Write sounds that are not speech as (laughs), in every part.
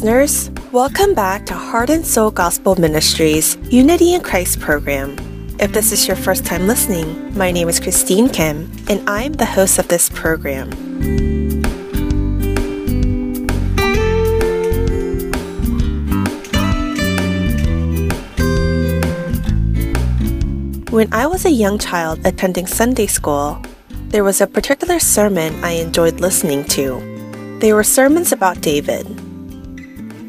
Listeners. Welcome back to Heart and Soul Gospel Ministries Unity in Christ program. If this is your first time listening, my name is Christine Kim, and I'm the host of this program. When I was a young child attending Sunday school, there was a particular sermon I enjoyed listening to. They were sermons about David.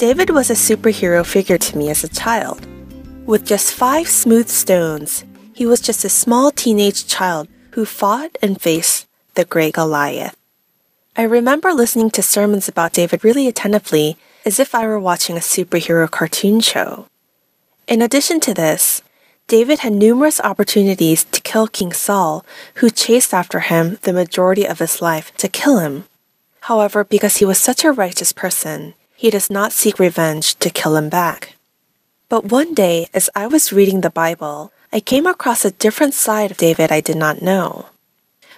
David was a superhero figure to me as a child. With just five smooth stones, he was just a small teenage child who fought and faced the great Goliath. I remember listening to sermons about David really attentively as if I were watching a superhero cartoon show. In addition to this, David had numerous opportunities to kill King Saul, who chased after him the majority of his life to kill him. However, because he was such a righteous person, he does not seek revenge to kill him back. But one day, as I was reading the Bible, I came across a different side of David I did not know,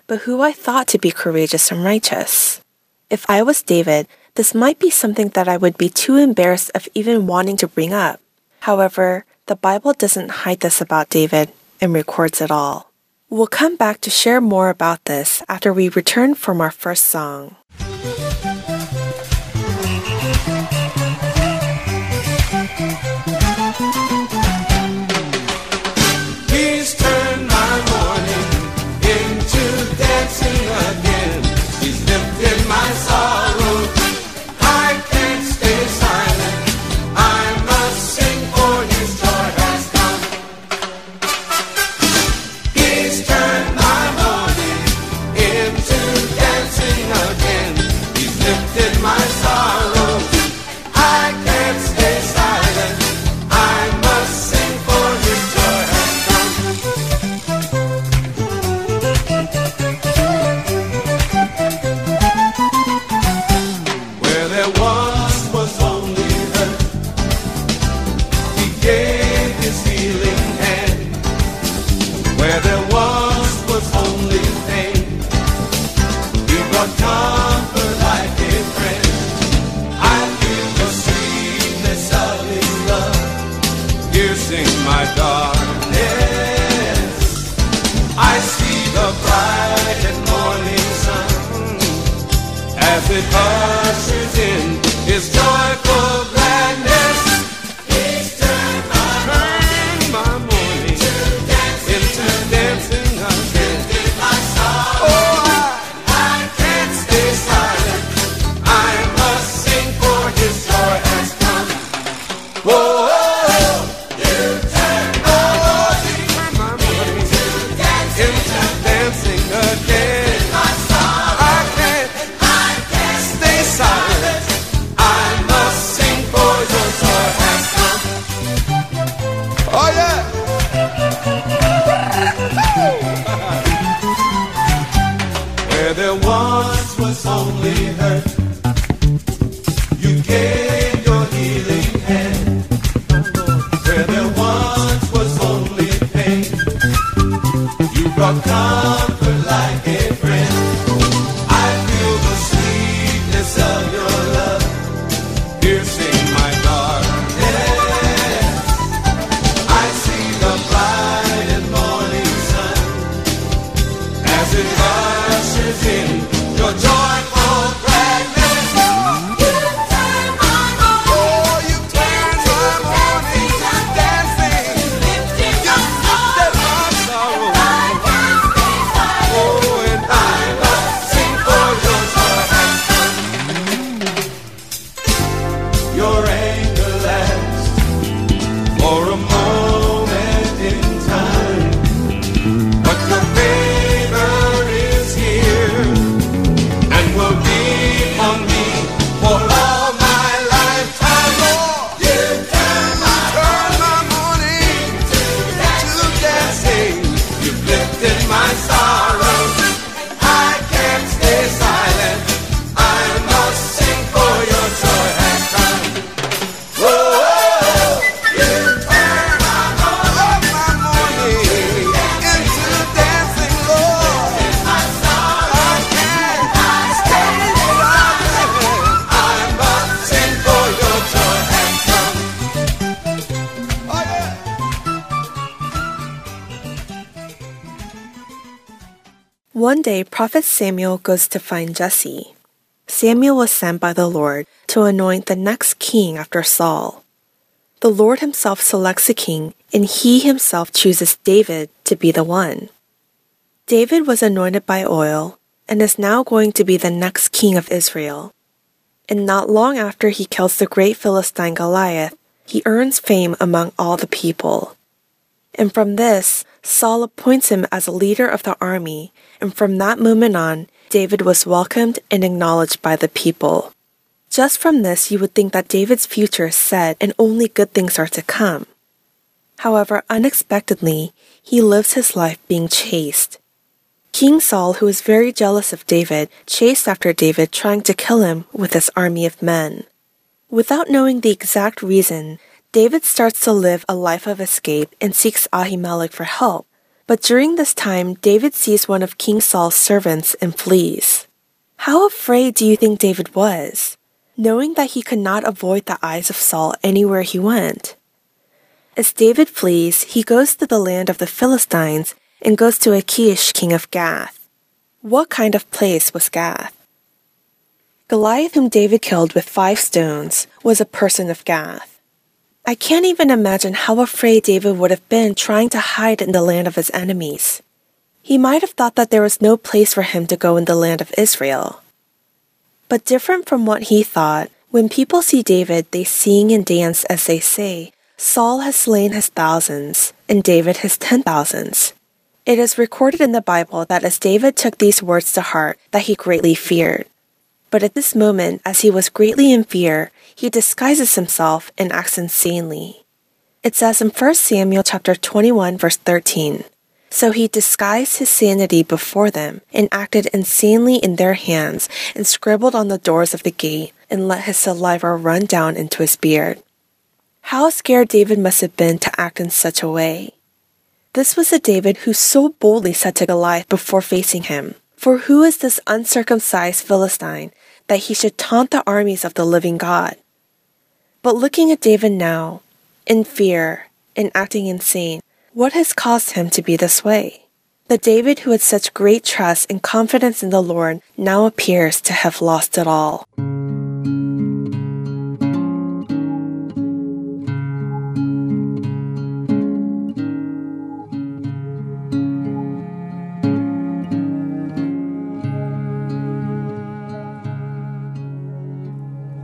but who I thought to be courageous and righteous. If I was David, this might be something that I would be too embarrassed of even wanting to bring up. However, the Bible doesn't hide this about David and records it all. We'll come back to share more about this after we return from our first song. One day, Prophet Samuel goes to find Jesse. Samuel was sent by the Lord to anoint the next king after Saul. The Lord himself selects a king, and he himself chooses David to be the one. David was anointed by oil and is now going to be the next king of Israel. And not long after he kills the great Philistine Goliath, he earns fame among all the people. And from this, Saul appoints him as a leader of the army, and from that moment on, David was welcomed and acknowledged by the people. Just from this, you would think that David's future is set and only good things are to come. However, unexpectedly, he lives his life being chased. King Saul, who was very jealous of David, chased after David, trying to kill him with his army of men. Without knowing the exact reason, David starts to live a life of escape and seeks Ahimelech for help. But during this time, David sees one of King Saul's servants and flees. How afraid do you think David was, knowing that he could not avoid the eyes of Saul anywhere he went? As David flees, he goes to the land of the Philistines and goes to Achish, king of Gath. What kind of place was Gath? Goliath, whom David killed with five stones, was a person of Gath. I can't even imagine how afraid David would have been trying to hide in the land of his enemies. He might have thought that there was no place for him to go in the land of Israel. But different from what he thought, when people see David, they sing and dance as they say, Saul has slain his thousands, and David his ten thousands. It is recorded in the Bible that as David took these words to heart, that he greatly feared. But at this moment, as he was greatly in fear, he disguises himself and acts insanely. It says in 1 Samuel chapter 21 verse 13, So he disguised his sanity before them and acted insanely in their hands and scribbled on the doors of the gate and let his saliva run down into his beard. How scared David must have been to act in such a way. This was the David who so boldly said to Goliath before facing him, For who is this uncircumcised Philistine that he should taunt the armies of the living God? But looking at David now, in fear and acting insane, what has caused him to be this way? The David who had such great trust and confidence in the Lord now appears to have lost it all.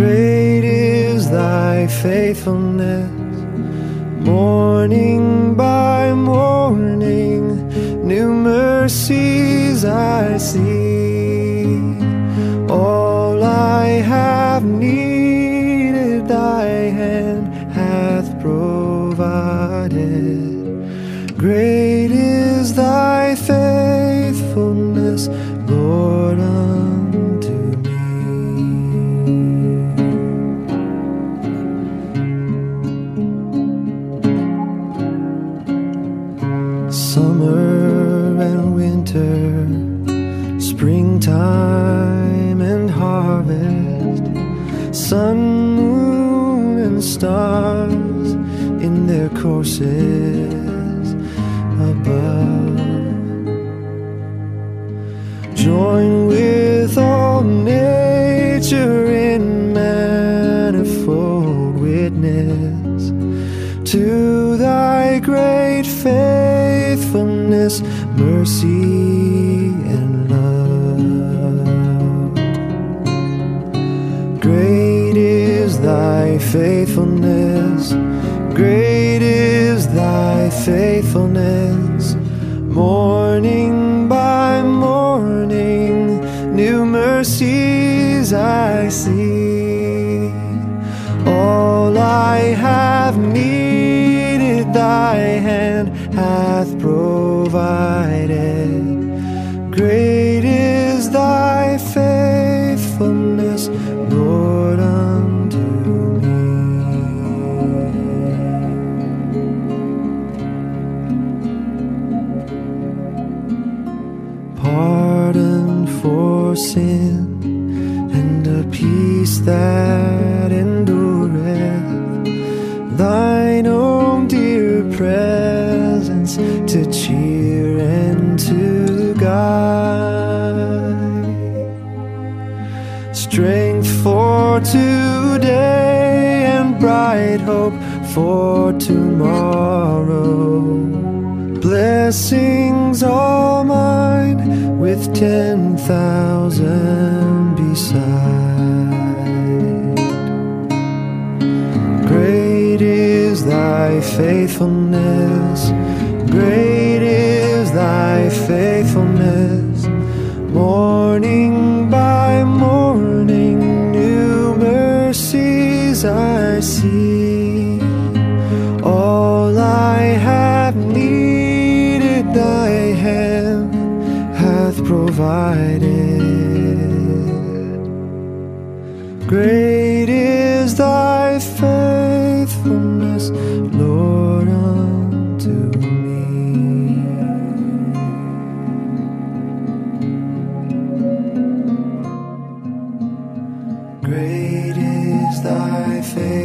great is thy faithfulness. Morning by morning, new mercies I see. Their have needed, thy hand hath provided. Great Blessings all mine with ten thousand beside. Great is thy faithfulness, great is thy faithfulness.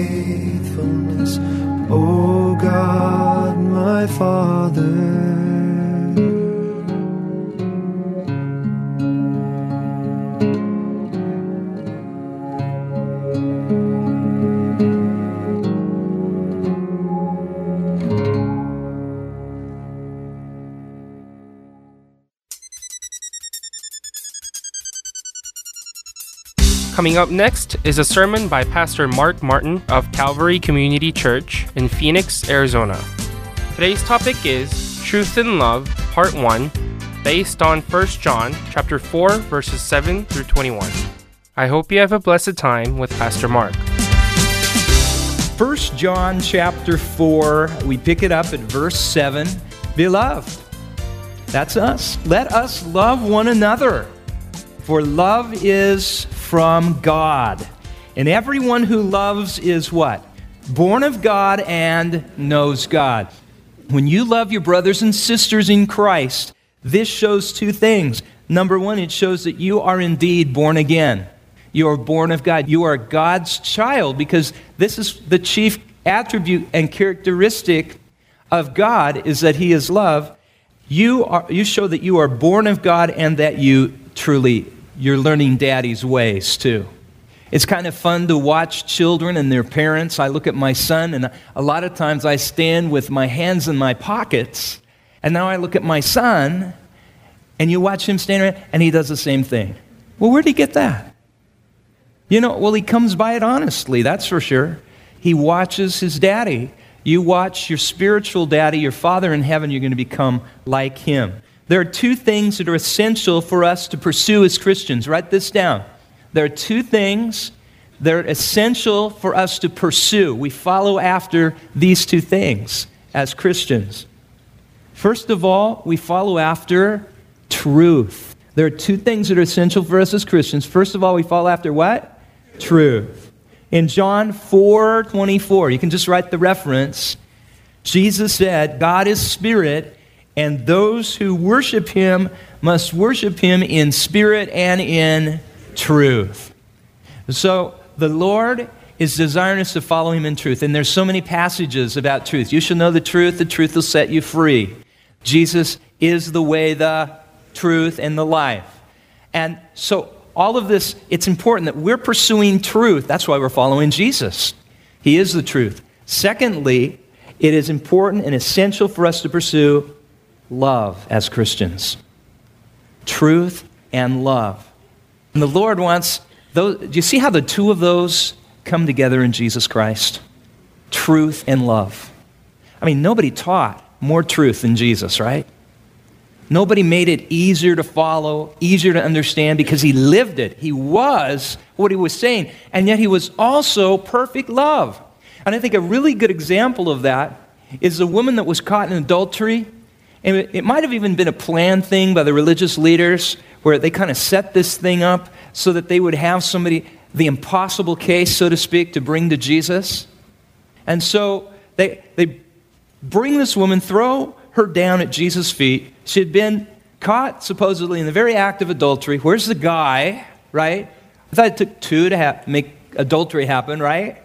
Faithfulness, O God, my Father. Coming up next is a sermon by Pastor Mark Martin of Calvary Community Church in Phoenix, Arizona. Today's topic is Truth and Love, Part 1, based on 1 John chapter 4 verses 7 through 21. I hope you have a blessed time with Pastor Mark. 1 John chapter 4, we pick it up at verse 7. Beloved, that's us. Let us love one another, for love is from God. And everyone who loves is what? Born of God and knows God. When you love your brothers and sisters in Christ, this shows two things. Number one, it shows that you are indeed born again. You are born of God. You are God's child because this is the chief attribute and characteristic of God is that he is love. You are you show that you are born of God and that you truly you're learning daddy's ways too. It's kind of fun to watch children and their parents. I look at my son, and a lot of times I stand with my hands in my pockets, and now I look at my son, and you watch him stand around, and he does the same thing. Well, where'd he get that? You know, well, he comes by it honestly, that's for sure. He watches his daddy. You watch your spiritual daddy, your father in heaven, you're going to become like him. There are two things that are essential for us to pursue as Christians. Write this down. There are two things that are essential for us to pursue. We follow after these two things as Christians. First of all, we follow after truth. There are two things that are essential for us as Christians. First of all, we follow after what? Truth. In John 4 24, you can just write the reference. Jesus said, God is spirit, and those who worship him must worship him in spirit and in truth. So the Lord is desiring us to follow him in truth. And there's so many passages about truth. You shall know the truth, the truth will set you free. Jesus is the way, the truth, and the life. And so all of this, it's important that we're pursuing truth. That's why we're following Jesus. He is the truth. Secondly, it is important and essential for us to pursue love as Christians. Truth and love. And the Lord wants those. Do you see how the two of those come together in Jesus Christ? Truth and love. I mean, nobody taught more truth than Jesus, right? Nobody made it easier to follow, easier to understand because he lived it. He was what he was saying, and yet he was also perfect love. And I think a really good example of that is the woman that was caught in adultery. And it, it might have even been a planned thing by the religious leaders where they kind of set this thing up so that they would have somebody, the impossible case, so to speak, to bring to Jesus. And so they, they bring this woman, throw her down at Jesus' feet. She had been caught supposedly in the very act of adultery. Where's the guy, right? I thought it took two to ha- make adultery happen, right?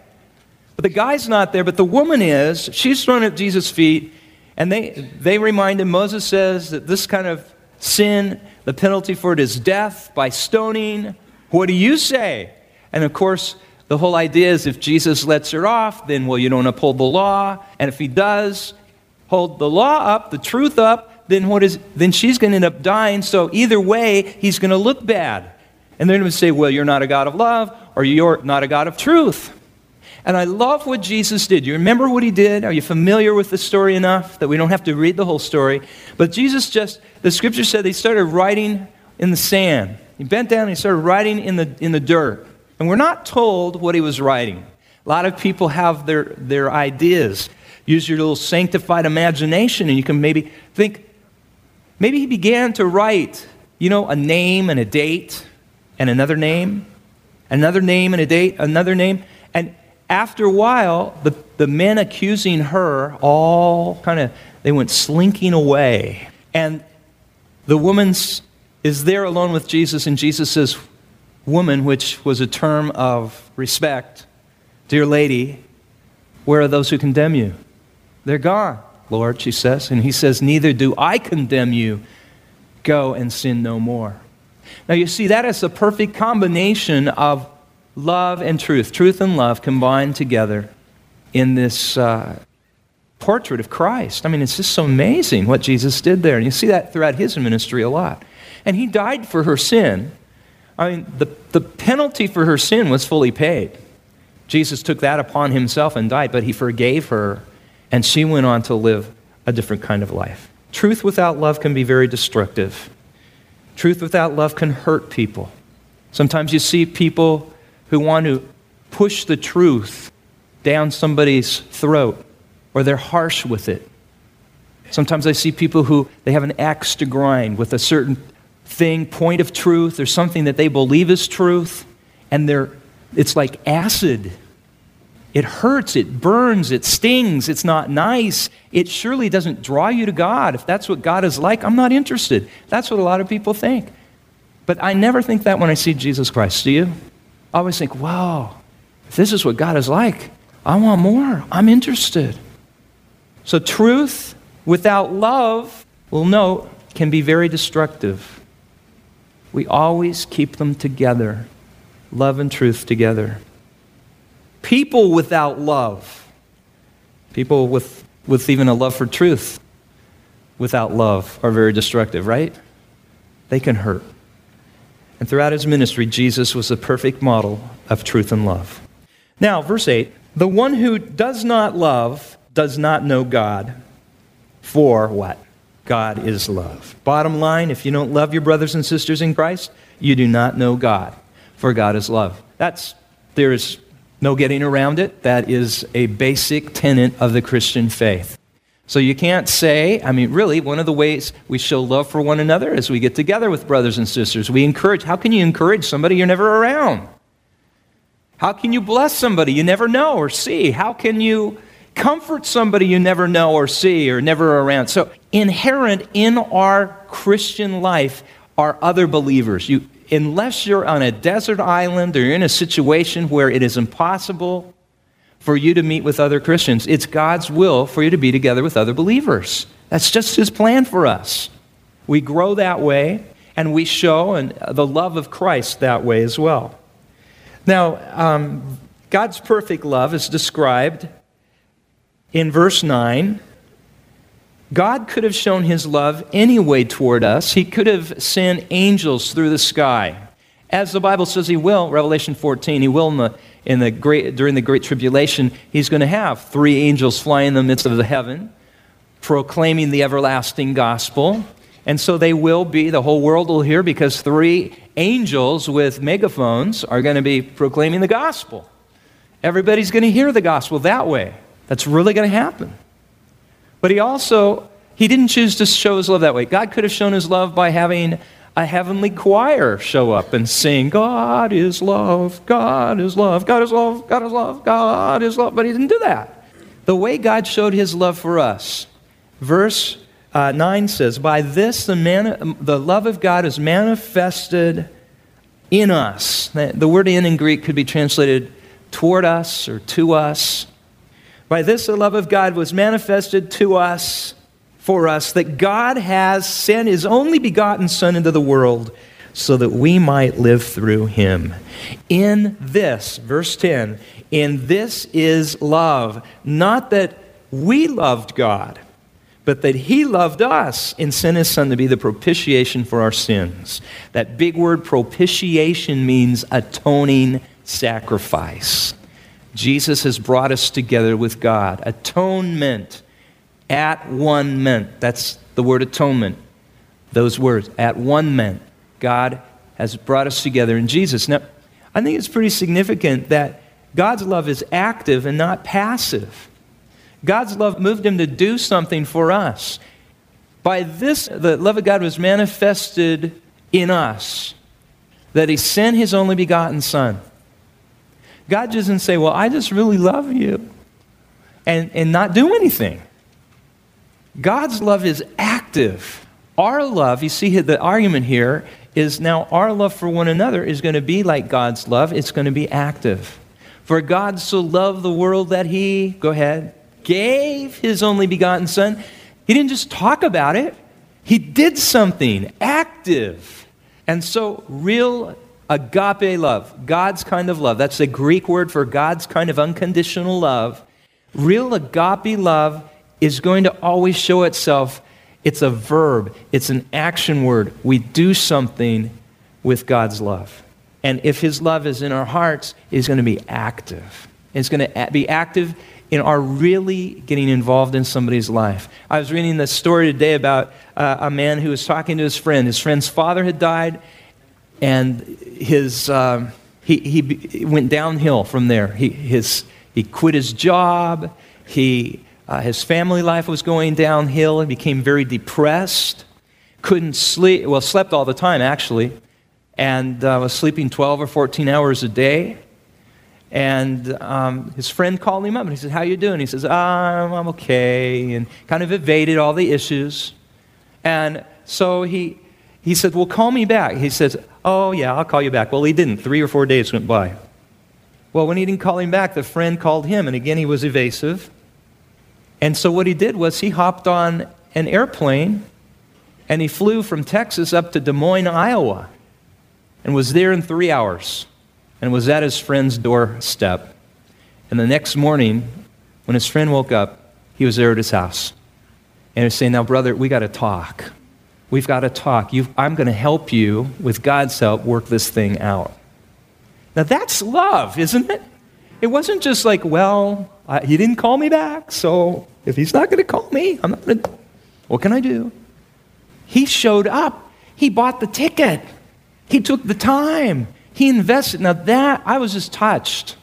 But the guy's not there, but the woman is. She's thrown at Jesus' feet, and they, they remind him Moses says that this kind of sin, the penalty for it is death by stoning. What do you say? And of course, the whole idea is if Jesus lets her off, then, well, you don't uphold the law. And if he does, hold the law up, the truth up, then what is then she's going to end up dying. So either way, he's going to look bad. And they're going to say, "Well, you're not a God of love or you're not a God of truth." And I love what Jesus did. You remember what he did? Are you familiar with the story enough that we don't have to read the whole story? But Jesus just the scripture said he started writing in the sand. He bent down and he started writing in the in the dirt. And we're not told what he was writing. A lot of people have their, their ideas. Use your little sanctified imagination, and you can maybe think, maybe he began to write, you know, a name and a date and another name, another name and a date, another name. After a while, the, the men accusing her all kind of, they went slinking away. And the woman's is there alone with Jesus, and Jesus says, Woman, which was a term of respect, dear lady, where are those who condemn you? They're gone, Lord, she says. And he says, Neither do I condemn you. Go and sin no more. Now, you see, that is a perfect combination of love and truth, truth and love combined together in this uh, portrait of Christ. I mean, it's just so amazing what Jesus did there. And you see that throughout his ministry a lot. And he died for her sin. I mean, the, the penalty for her sin was fully paid. Jesus took that upon himself and died, but he forgave her and she went on to live a different kind of life. Truth without love can be very destructive. Truth without love can hurt people. Sometimes you see people who want to push the truth down somebody's throat or they're harsh with it. Sometimes I see people who they have an axe to grind with a certain thing, point of truth, or something that they believe is truth, and they're, it's like acid it hurts, it burns, it stings, it's not nice. It surely doesn't draw you to God. If that's what God is like, I'm not interested. That's what a lot of people think. But I never think that when I see Jesus Christ. Do you? I always think, wow, if this is what God is like, I want more. I'm interested. So, truth without love, we'll note, can be very destructive. We always keep them together, love and truth together. People without love, people with, with even a love for truth without love, are very destructive, right? They can hurt. And throughout his ministry, Jesus was the perfect model of truth and love. Now, verse 8 the one who does not love does not know God, for what? God is love. Bottom line, if you don't love your brothers and sisters in Christ, you do not know God, for God is love. That's, there is no getting around it. That is a basic tenet of the Christian faith. So you can't say, I mean, really, one of the ways we show love for one another is we get together with brothers and sisters. We encourage. How can you encourage somebody you're never around? How can you bless somebody you never know or see? How can you comfort somebody you never know or see or never around? So, inherent in our Christian life are other believers. You, unless you're on a desert island or you're in a situation where it is impossible for you to meet with other Christians, it's God's will for you to be together with other believers. That's just His plan for us. We grow that way, and we show and the love of Christ that way as well. Now, um, God's perfect love is described in verse 9 God could have shown his love anyway toward us. He could have sent angels through the sky. As the Bible says he will, Revelation 14, he will in the, in the great, during the Great Tribulation, he's going to have three angels fly in the midst of the heaven, proclaiming the everlasting gospel. And so they will be, the whole world will hear because three angels with megaphones are going to be proclaiming the gospel. Everybody's going to hear the gospel that way. That's really going to happen. But he also, he didn't choose to show his love that way. God could have shown his love by having a heavenly choir show up and sing, God is love, God is love, God is love, God is love, God is love. But he didn't do that. The way God showed his love for us, verse uh, 9 says, By this the, man, the love of God is manifested in us. The word in in Greek could be translated toward us or to us. By this the love of God was manifested to us, for us, that God has sent his only begotten Son into the world so that we might live through him. In this, verse 10, in this is love, not that we loved God but that he loved us and sent his son to be the propitiation for our sins. That big word propitiation means atoning sacrifice. Jesus has brought us together with God. Atonement, at one meant. That's the word atonement. Those words, at one meant. God has brought us together in Jesus. Now, I think it's pretty significant that God's love is active and not passive. God's love moved him to do something for us. By this, the love of God was manifested in us, that he sent his only begotten Son. God doesn't say, Well, I just really love you, and, and not do anything. God's love is active. Our love, you see the argument here, is now our love for one another is going to be like God's love, it's going to be active. For God so loved the world that he, go ahead, gave his only begotten Son, he didn't just talk about it, he did something active. And so, real agape love, God's kind of love, that's the Greek word for God's kind of unconditional love. Real agape love is going to always show itself. It's a verb, it's an action word. We do something with God's love. And if His love is in our hearts, it's going to be active. It's going to be active in our really getting involved in somebody's life. I was reading this story today about uh, a man who was talking to his friend. His friend's father had died, and his, uh, he, he went downhill from there. He, his, he quit his job, he, uh, his family life was going downhill, he became very depressed, couldn't sleep, well, slept all the time actually, and uh, was sleeping 12 or 14 hours a day. And um, his friend called him up and he said, How you doing? He says, I'm, I'm okay, and kind of evaded all the issues. And so he, he said, Well, call me back. He says, Oh, yeah, I'll call you back. Well, he didn't. Three or four days went by. Well, when he didn't call him back, the friend called him, and again, he was evasive. And so what he did was he hopped on an airplane and he flew from Texas up to Des Moines, Iowa, and was there in three hours and was at his friend's doorstep. And the next morning, when his friend woke up, he was there at his house. And he was saying, Now, brother, we got to talk. We've got to talk. You've, I'm going to help you, with God's help, work this thing out. Now, that's love, isn't it? It wasn't just like, well, I, he didn't call me back, so if he's not going to call me, I'm not going to. What can I do? He showed up. He bought the ticket. He took the time. He invested. Now, that, I was just touched.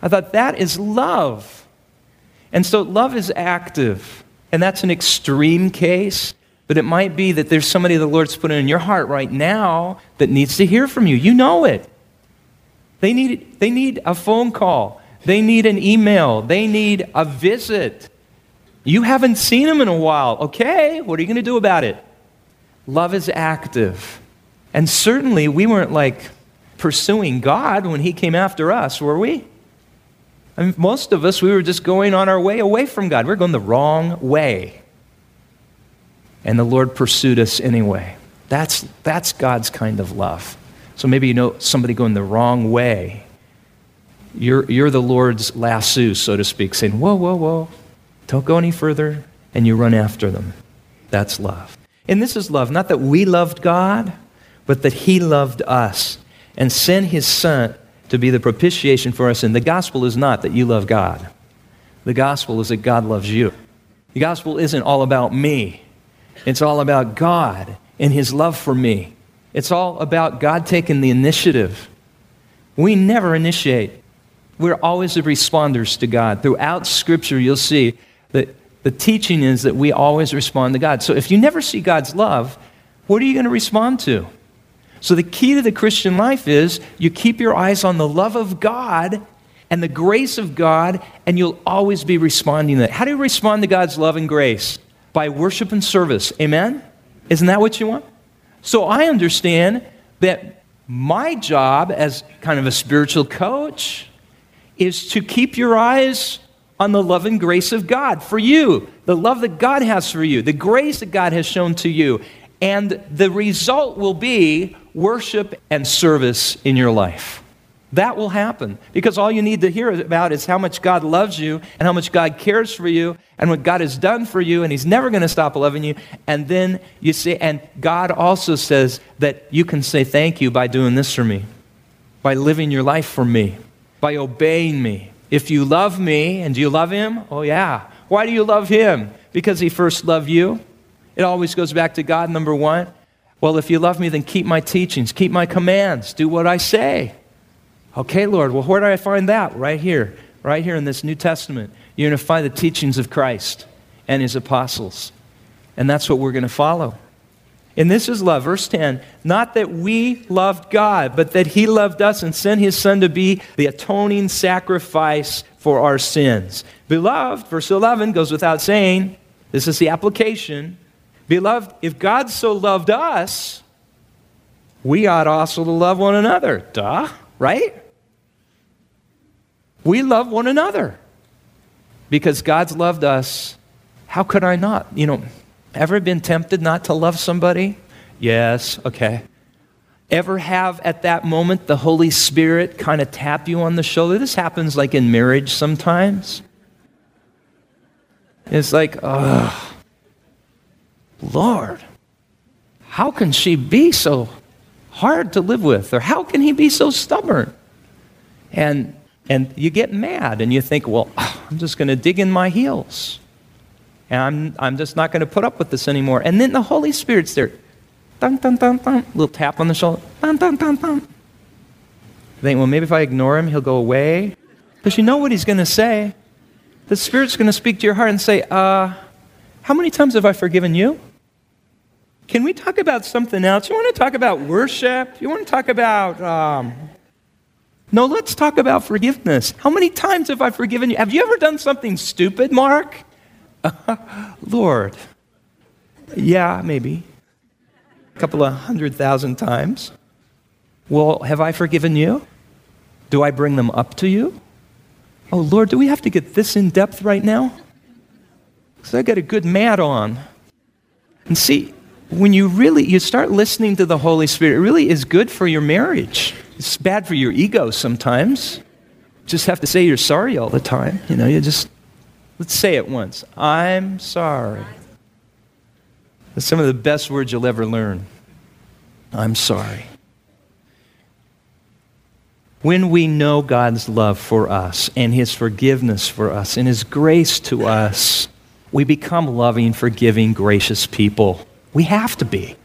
I thought, that is love. And so, love is active. And that's an extreme case, but it might be that there's somebody the Lord's put in your heart right now that needs to hear from you. You know it. They need, they need a phone call, they need an email, they need a visit. You haven't seen him in a while. Okay, what are you going to do about it? Love is active. And certainly, we weren't like, pursuing God when He came after us, were we? I mean, most of us, we were just going on our way away from God. We we're going the wrong way. And the Lord pursued us anyway. That's, that's God's kind of love. So maybe you know somebody going the wrong way. You're, you're the Lord's lasso, so to speak, saying, Whoa, whoa, whoa, don't go any further. And you run after them. That's love. And this is love, not that we loved God, but that He loved us and sent his son to be the propitiation for us. And the gospel is not that you love God, the gospel is that God loves you. The gospel isn't all about me, it's all about God and his love for me. It's all about God taking the initiative. We never initiate. We're always the responders to God. Throughout Scripture, you'll see that the teaching is that we always respond to God. So if you never see God's love, what are you going to respond to? So the key to the Christian life is you keep your eyes on the love of God and the grace of God, and you'll always be responding to that. How do you respond to God's love and grace? By worship and service. Amen? Isn't that what you want? So I understand that my job as kind of a spiritual coach is to keep your eyes on the love and grace of God for you, the love that God has for you, the grace that God has shown to you. And the result will be worship and service in your life. That will happen because all you need to hear about is how much God loves you and how much God cares for you and what God has done for you, and He's never going to stop loving you. And then you say, and God also says that you can say thank you by doing this for me, by living your life for me, by obeying me. If you love me, and do you love Him? Oh, yeah. Why do you love Him? Because He first loved you. It always goes back to God, number one. Well, if you love me, then keep my teachings, keep my commands, do what I say. Okay, Lord, well, where do I find that? Right here, right here in this New Testament. You're going to find the teachings of Christ and his apostles. And that's what we're going to follow. And this is love. Verse 10 Not that we loved God, but that he loved us and sent his son to be the atoning sacrifice for our sins. Beloved, verse 11 goes without saying, this is the application. Beloved, if God so loved us, we ought also to love one another. Duh, right? We love one another because God's loved us. How could I not? You know, ever been tempted not to love somebody? Yes, okay. Ever have at that moment the Holy Spirit kind of tap you on the shoulder? This happens like in marriage sometimes. It's like, oh, Lord, how can she be so hard to live with? Or how can he be so stubborn? And and you get mad and you think, well, I'm just going to dig in my heels. And I'm, I'm just not going to put up with this anymore. And then the Holy Spirit's there. Dun, dun, dun, dun. Little tap on the shoulder. Dun, dun, dun, dun. I think, well, maybe if I ignore him, he'll go away. Because you know what he's going to say. The Spirit's going to speak to your heart and say, uh, how many times have I forgiven you? Can we talk about something else? You want to talk about worship? You want to talk about um, no, let's talk about forgiveness. How many times have I forgiven you? Have you ever done something stupid, Mark? (laughs) Lord. Yeah, maybe. A couple of hundred thousand times. Well, have I forgiven you? Do I bring them up to you? Oh, Lord, do we have to get this in depth right now? Because I got a good mat on. And see, when you really you start listening to the Holy Spirit, it really is good for your marriage. It's bad for your ego sometimes. Just have to say you're sorry all the time. You know, you just, let's say it once. I'm sorry. That's some of the best words you'll ever learn. I'm sorry. When we know God's love for us and His forgiveness for us and His grace to us, we become loving, forgiving, gracious people. We have to be.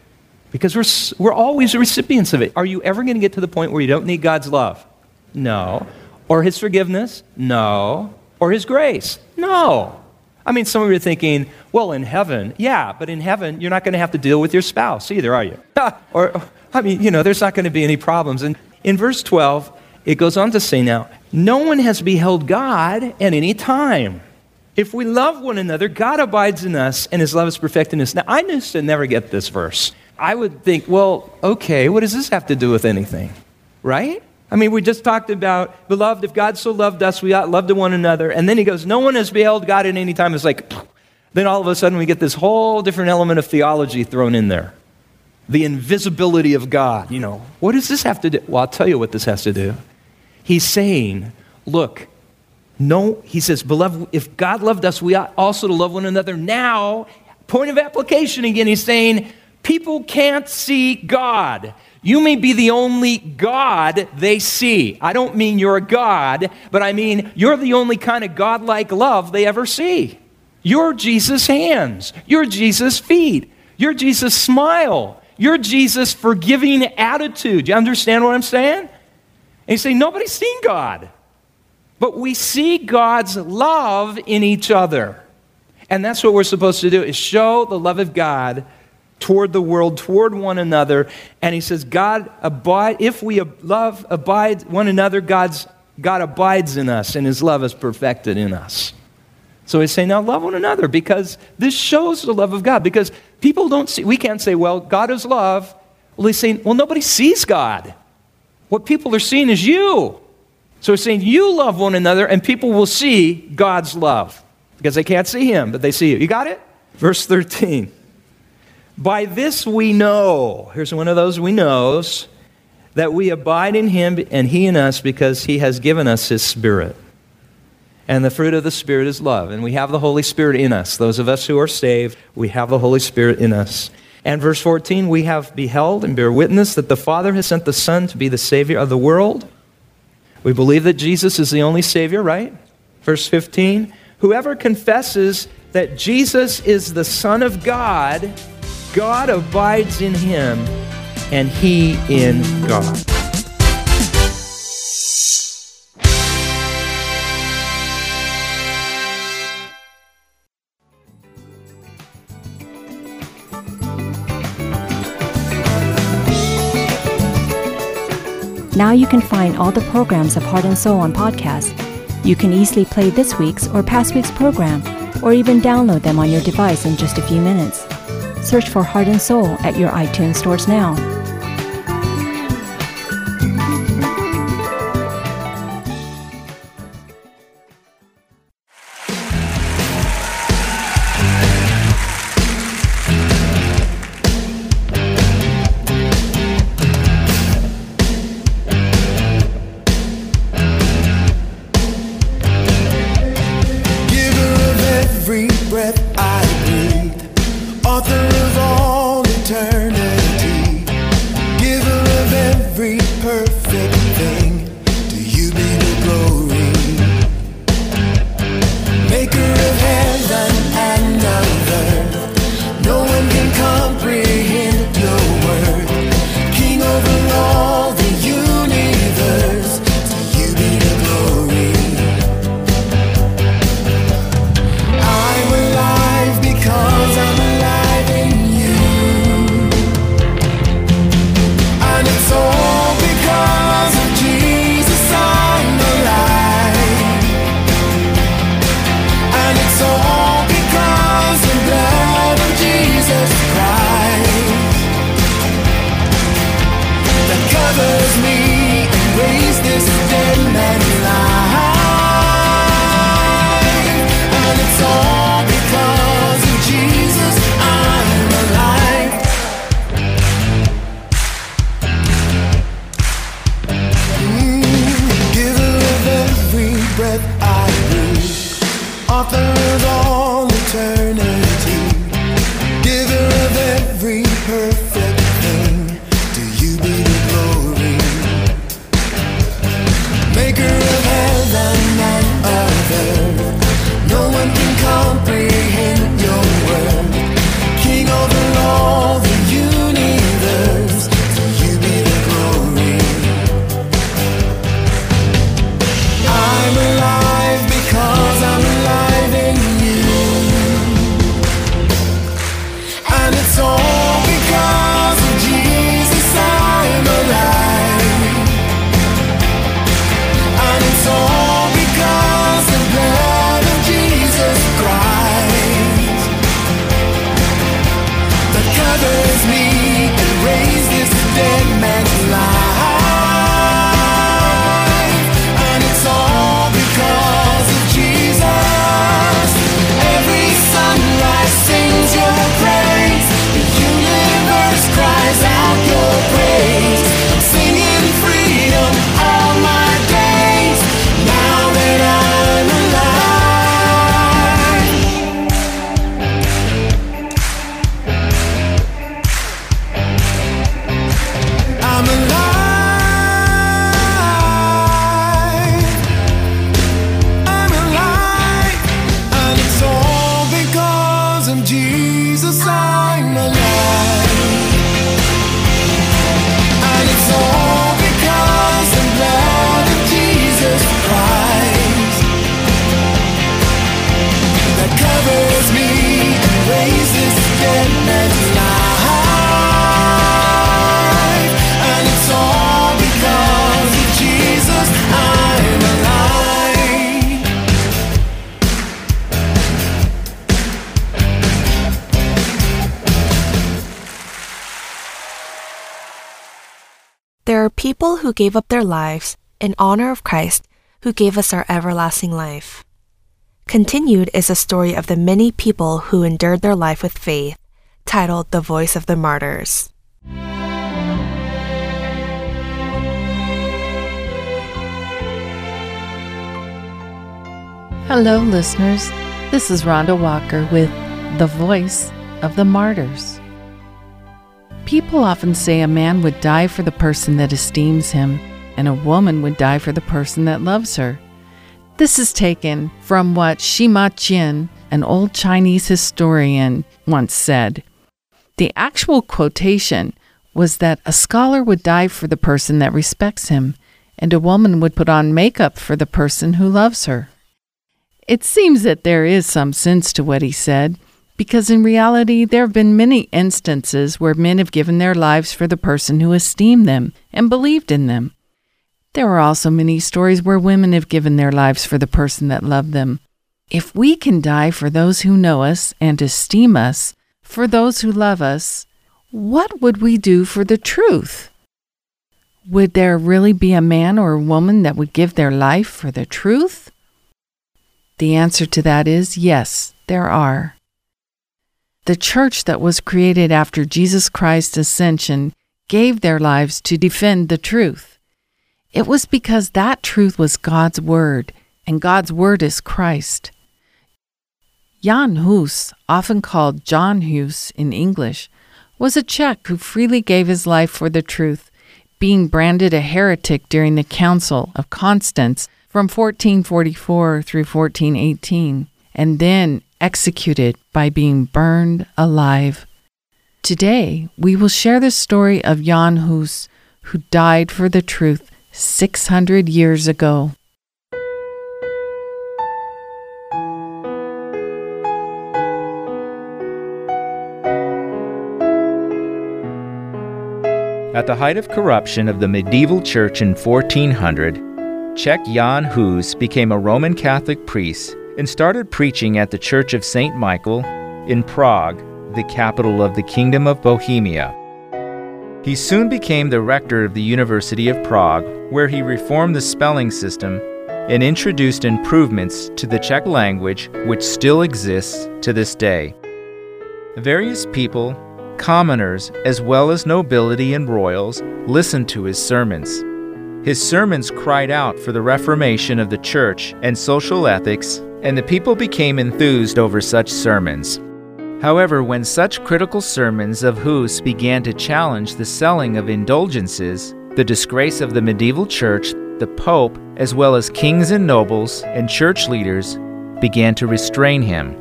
Because we're, we're always recipients of it. Are you ever going to get to the point where you don't need God's love? No. Or His forgiveness? No. Or His grace? No. I mean, some of you are thinking, well, in heaven, yeah, but in heaven, you're not going to have to deal with your spouse either, are you? (laughs) or, I mean, you know, there's not going to be any problems. And in verse 12, it goes on to say now, no one has beheld God at any time. If we love one another, God abides in us and his love is perfected in us. Now, I used to never get this verse. I would think, well, okay, what does this have to do with anything? Right? I mean, we just talked about, beloved, if God so loved us, we ought love to one another. And then he goes, no one has beheld God at any time. It's like, (sniffs) then all of a sudden we get this whole different element of theology thrown in there. The invisibility of God. You know, what does this have to do? Well, I'll tell you what this has to do. He's saying, look, no, he says, beloved, if God loved us, we ought also to love one another. Now, point of application again, he's saying, People can't see God. You may be the only God they see. I don't mean you're a God, but I mean you're the only kind of godlike love they ever see. You're Jesus' hands. You're Jesus' feet. You're Jesus' smile. your Jesus' forgiving attitude. You understand what I'm saying? And you say, nobody's seen God. But we see God's love in each other. And that's what we're supposed to do is show the love of God toward the world, toward one another. And he says, God abide if we love abide one another, God's God abides in us and his love is perfected in us. So he's saying, now love one another because this shows the love of God. Because people don't see, we can't say, well, God is love. Well, he's saying, well, nobody sees God. What people are seeing is you. So he's saying, you love one another and people will see God's love because they can't see him, but they see you. You got it? Verse 13. By this we know, here's one of those we knows, that we abide in him and he in us because he has given us his spirit. And the fruit of the Spirit is love. And we have the Holy Spirit in us. Those of us who are saved, we have the Holy Spirit in us. And verse 14, we have beheld and bear witness that the Father has sent the Son to be the Savior of the world. We believe that Jesus is the only Savior, right? Verse 15, whoever confesses that Jesus is the Son of God, God abides in him and he in God. Now you can find all the programs of Heart and Soul on podcast. You can easily play this week's or past week's program, or even download them on your device in just a few minutes. Search for Heart and Soul at your iTunes stores now. Who gave up their lives in honor of Christ who gave us our everlasting life. Continued is a story of the many people who endured their life with faith, titled The Voice of the Martyrs. Hello, listeners. This is Rhonda Walker with The Voice of the Martyrs. People often say a man would die for the person that esteems him, and a woman would die for the person that loves her. This is taken from what Sima Qian, an old Chinese historian, once said. The actual quotation was that a scholar would die for the person that respects him, and a woman would put on makeup for the person who loves her. It seems that there is some sense to what he said, because in reality, there have been many instances where men have given their lives for the person who esteemed them and believed in them. There are also many stories where women have given their lives for the person that loved them. If we can die for those who know us and esteem us, for those who love us, what would we do for the truth? Would there really be a man or a woman that would give their life for the truth? The answer to that is yes, there are. The church that was created after Jesus Christ's ascension gave their lives to defend the truth. It was because that truth was God's Word, and God's Word is Christ. Jan Hus, often called John Hus in English, was a Czech who freely gave his life for the truth, being branded a heretic during the Council of Constance from 1444 through 1418, and then executed by being burned alive. Today, we will share the story of Jan Hus, who died for the truth 600 years ago. At the height of corruption of the medieval church in 1400, Czech Jan Hus became a Roman Catholic priest and started preaching at the Church of St. Michael in Prague, the capital of the Kingdom of Bohemia. He soon became the rector of the University of Prague, where he reformed the spelling system and introduced improvements to the Czech language, which still exists to this day. Various people, commoners, as well as nobility and royals, listened to his sermons. His sermons cried out for the reformation of the church and social ethics, and the people became enthused over such sermons. However, when such critical sermons of Hus began to challenge the selling of indulgences, the disgrace of the medieval church, the Pope, as well as kings and nobles and church leaders, began to restrain him.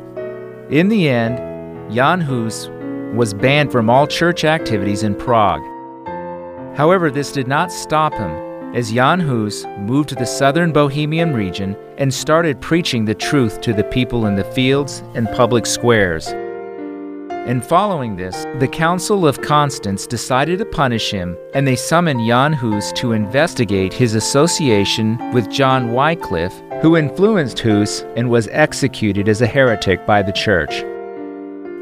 In the end, Jan Hus was banned from all church activities in Prague. However, this did not stop him, as Jan Hus moved to the southern Bohemian region and started preaching the truth to the people in the fields and public squares. And following this, the Council of Constance decided to punish him, and they summoned Jan Hus to investigate his association with John Wycliffe, who influenced Hus and was executed as a heretic by the church.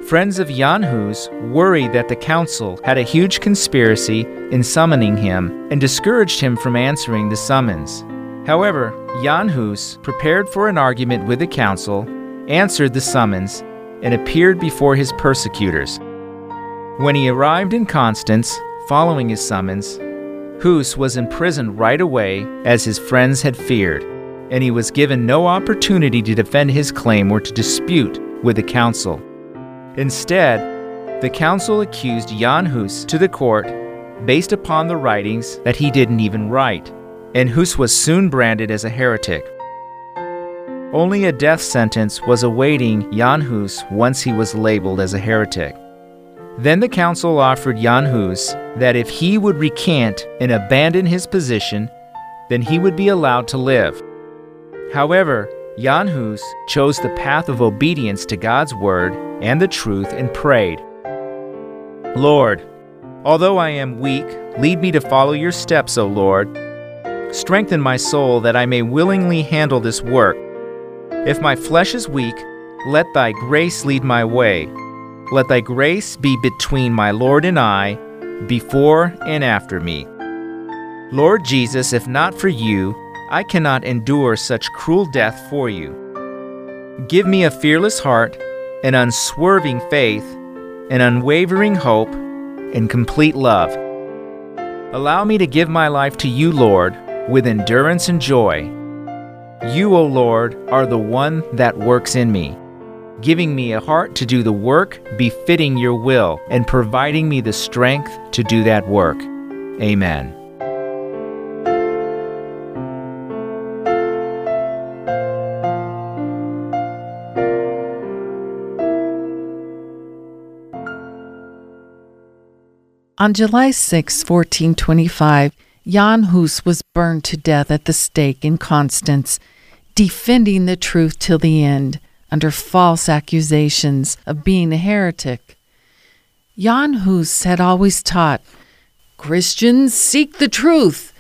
Friends of Jan Hus worried that the council had a huge conspiracy in summoning him and discouraged him from answering the summons. However, Jan Hus prepared for an argument with the council, answered the summons, and appeared before his persecutors. When he arrived in Constance, following his summons, Hus was imprisoned right away as his friends had feared, and he was given no opportunity to defend his claim or to dispute with the council. Instead, the council accused Jan Hus to the court based upon the writings that he didn't even write, and Hus was soon branded as a heretic. Only a death sentence was awaiting Jan Hus once he was labeled as a heretic. Then the council offered Jan Hus that if he would recant and abandon his position, then he would be allowed to live. However, Jan Hus chose the path of obedience to God's word and the truth and prayed, Lord, although I am weak, lead me to follow your steps, O Lord. Strengthen my soul that I may willingly handle this work. If my flesh is weak, let thy grace lead my way. Let thy grace be between my Lord and I, before and after me. Lord Jesus, if not for you, I cannot endure such cruel death for you. Give me a fearless heart, an unswerving faith, an unwavering hope, and complete love. Allow me to give my life to you, Lord, with endurance and joy. You, O Lord, are the one that works in me, giving me a heart to do the work befitting your will and providing me the strength to do that work. Amen. On July 6, 1425, Jan Hus was burned to death at the stake in Constance, defending the truth till the end under false accusations of being a heretic. Jan Hus had always taught Christians seek the truth,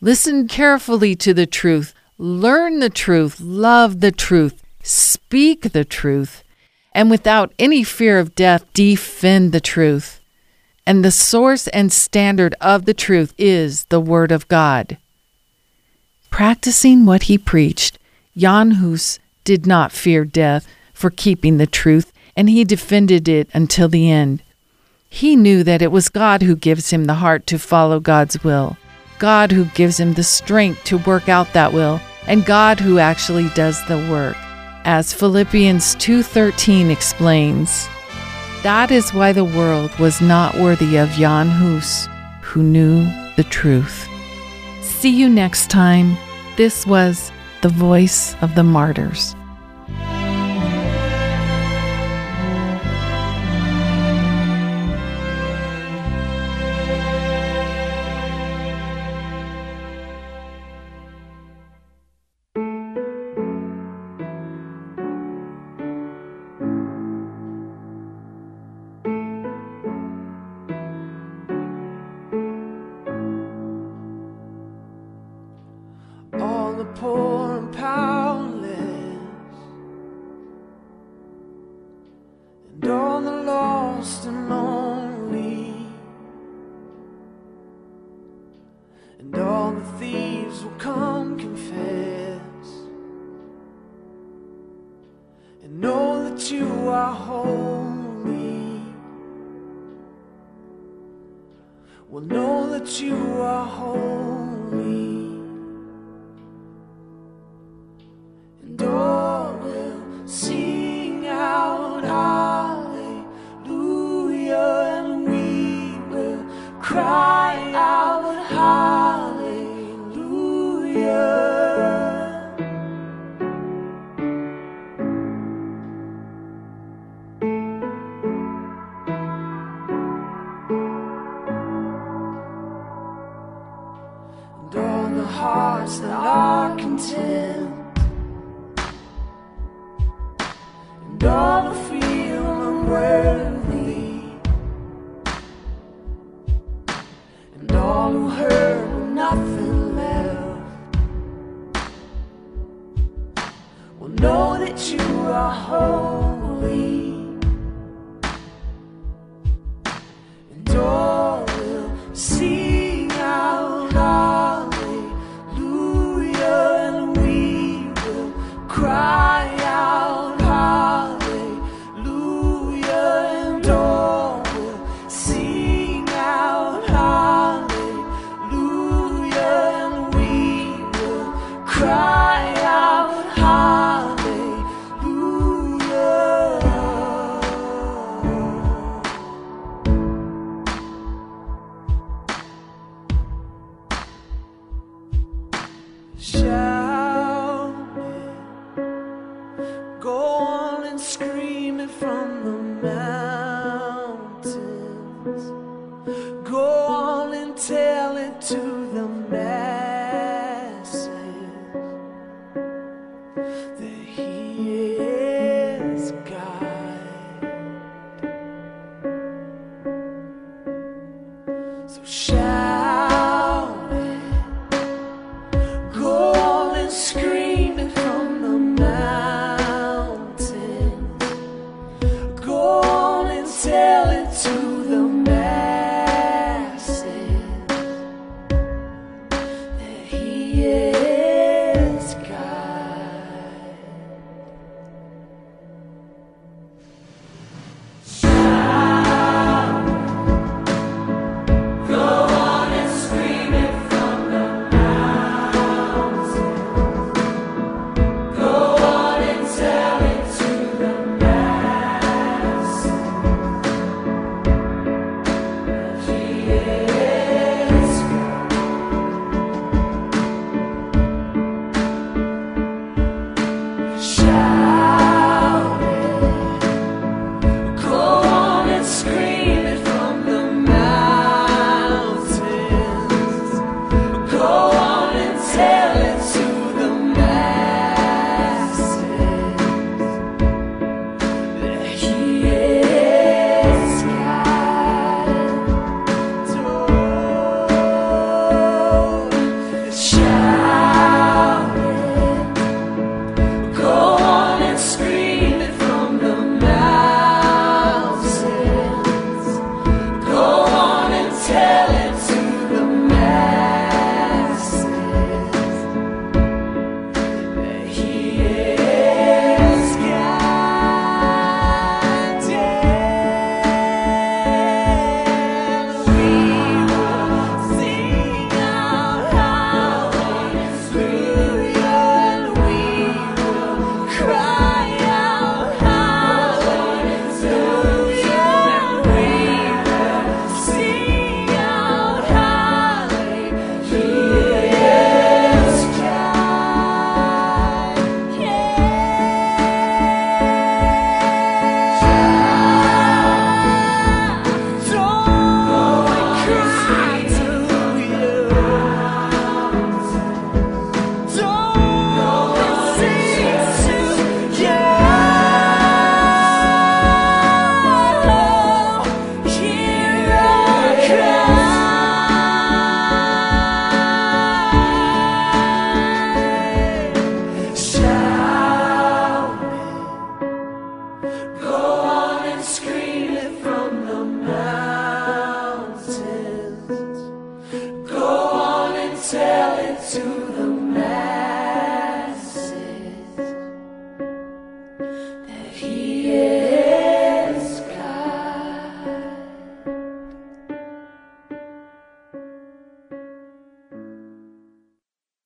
listen carefully to the truth, learn the truth, love the truth, speak the truth, and without any fear of death, defend the truth and the source and standard of the truth is the Word of God. Practicing what he preached, Jan Hus did not fear death for keeping the truth, and he defended it until the end. He knew that it was God who gives him the heart to follow God's will, God who gives him the strength to work out that will, and God who actually does the work. As Philippians 2:13 explains, that is why the world was not worthy of Jan Hus, who knew the truth. See you next time. This was The Voice of the Martyrs. Will know that you are holy. Go on and tell it to the man.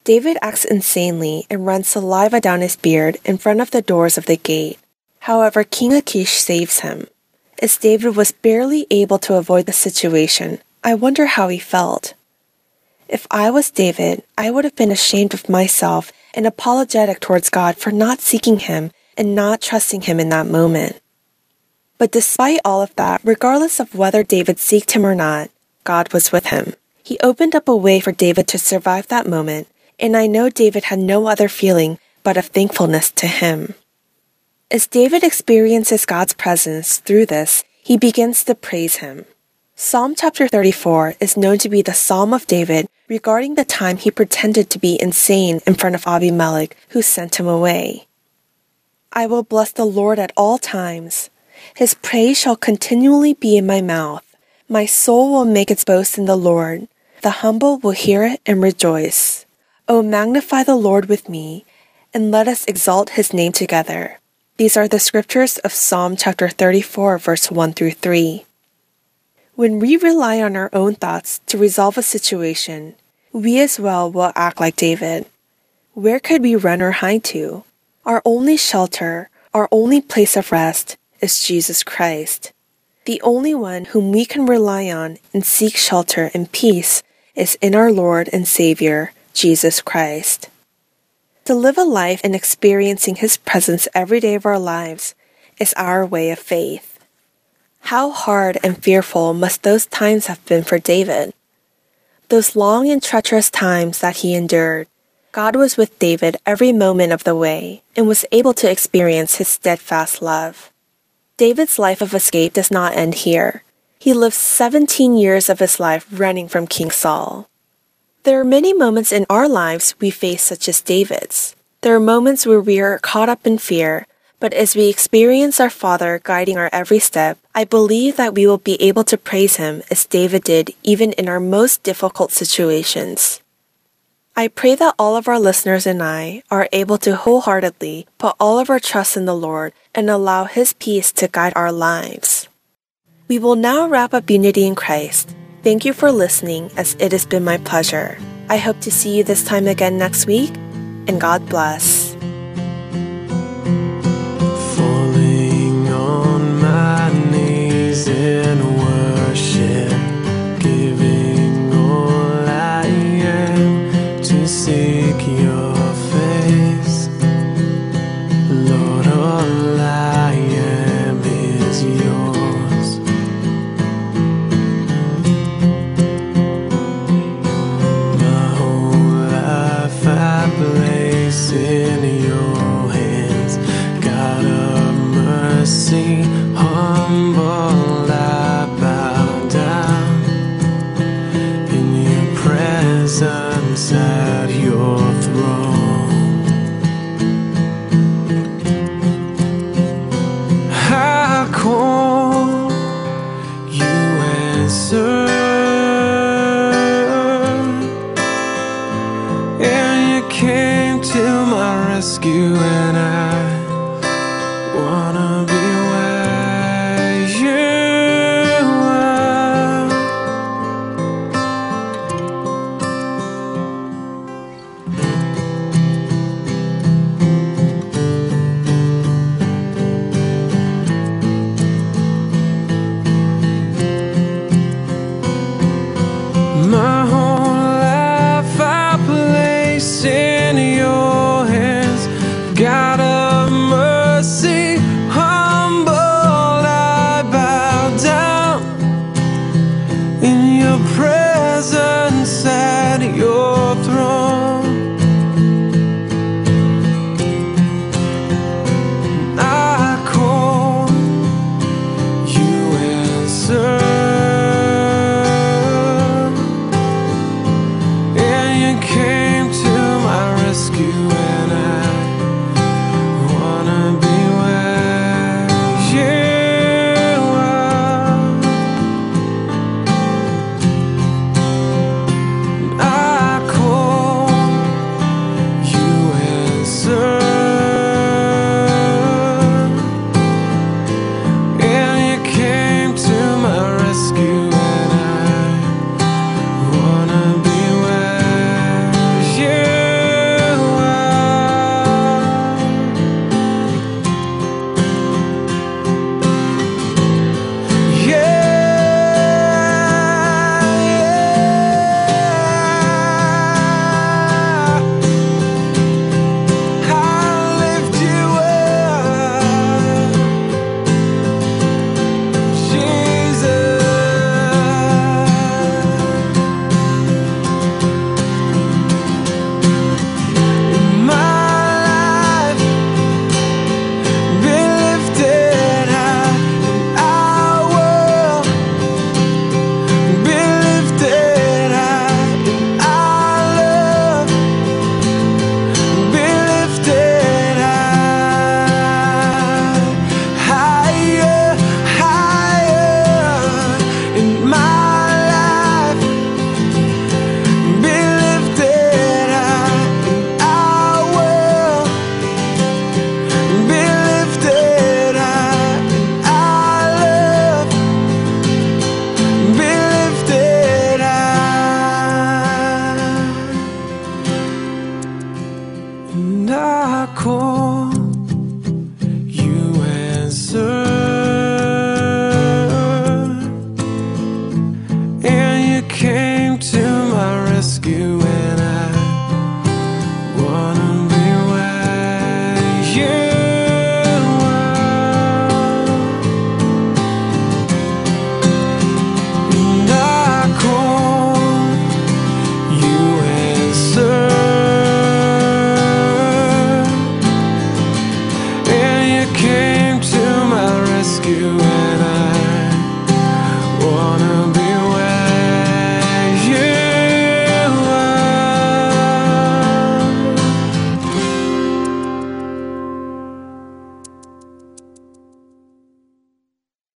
David acts insanely and runs saliva down his beard in front of the doors of the gate. However, King Achish saves him. As David was barely able to avoid the situation, I wonder how he felt. If I was David, I would have been ashamed of myself and apologetic towards God for not seeking him and not trusting him in that moment. But despite all of that, regardless of whether David seeked him or not, God was with him. He opened up a way for David to survive that moment, and I know David had no other feeling but of thankfulness to him. As David experiences God's presence through this, he begins to praise him. Psalm chapter 34 is known to be the Psalm of David regarding the time he pretended to be insane in front of Abimelech, who sent him away. I will bless the Lord at all times. His praise shall continually be in my mouth. My soul will make its boast in the Lord. The humble will hear it and rejoice. O magnify the Lord with me, and let us exalt his name together. These are the scriptures of Psalm chapter 34, verse 1 through 3. When we rely on our own thoughts to resolve a situation, we as well will act like David. Where could we run or hide to? Our only shelter, our only place of rest, is Jesus Christ. The only one whom we can rely on and seek shelter and peace is in our Lord and Savior, Jesus Christ. To live a life in experiencing His presence every day of our lives is our way of faith. How hard and fearful must those times have been for David? Those long and treacherous times that he endured, God was with David every moment of the way and was able to experience his steadfast love. David's life of escape does not end here. He lived 17 years of his life running from King Saul. There are many moments in our lives we face, such as David's. There are moments where we are caught up in fear, but as we experience our Father guiding our every step, I believe that we will be able to praise Him as David did even in our most difficult situations. I pray that all of our listeners and I are able to wholeheartedly put all of our trust in the Lord and allow His peace to guide our lives. We will now wrap up Unity in Christ. Thank you for listening, as it has been my pleasure. I hope to see you this time again next week, and God bless. Falling on my knees in.